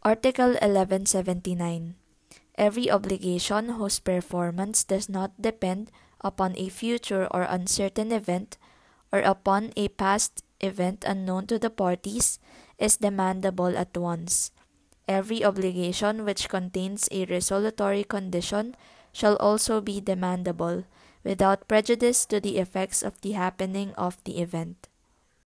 Article 1179. Every obligation whose performance does not depend upon a future or uncertain event, or upon a past event unknown to the parties, is demandable at once. Every obligation which contains a resolutory condition shall also be demandable, without prejudice to the effects of the happening of the event.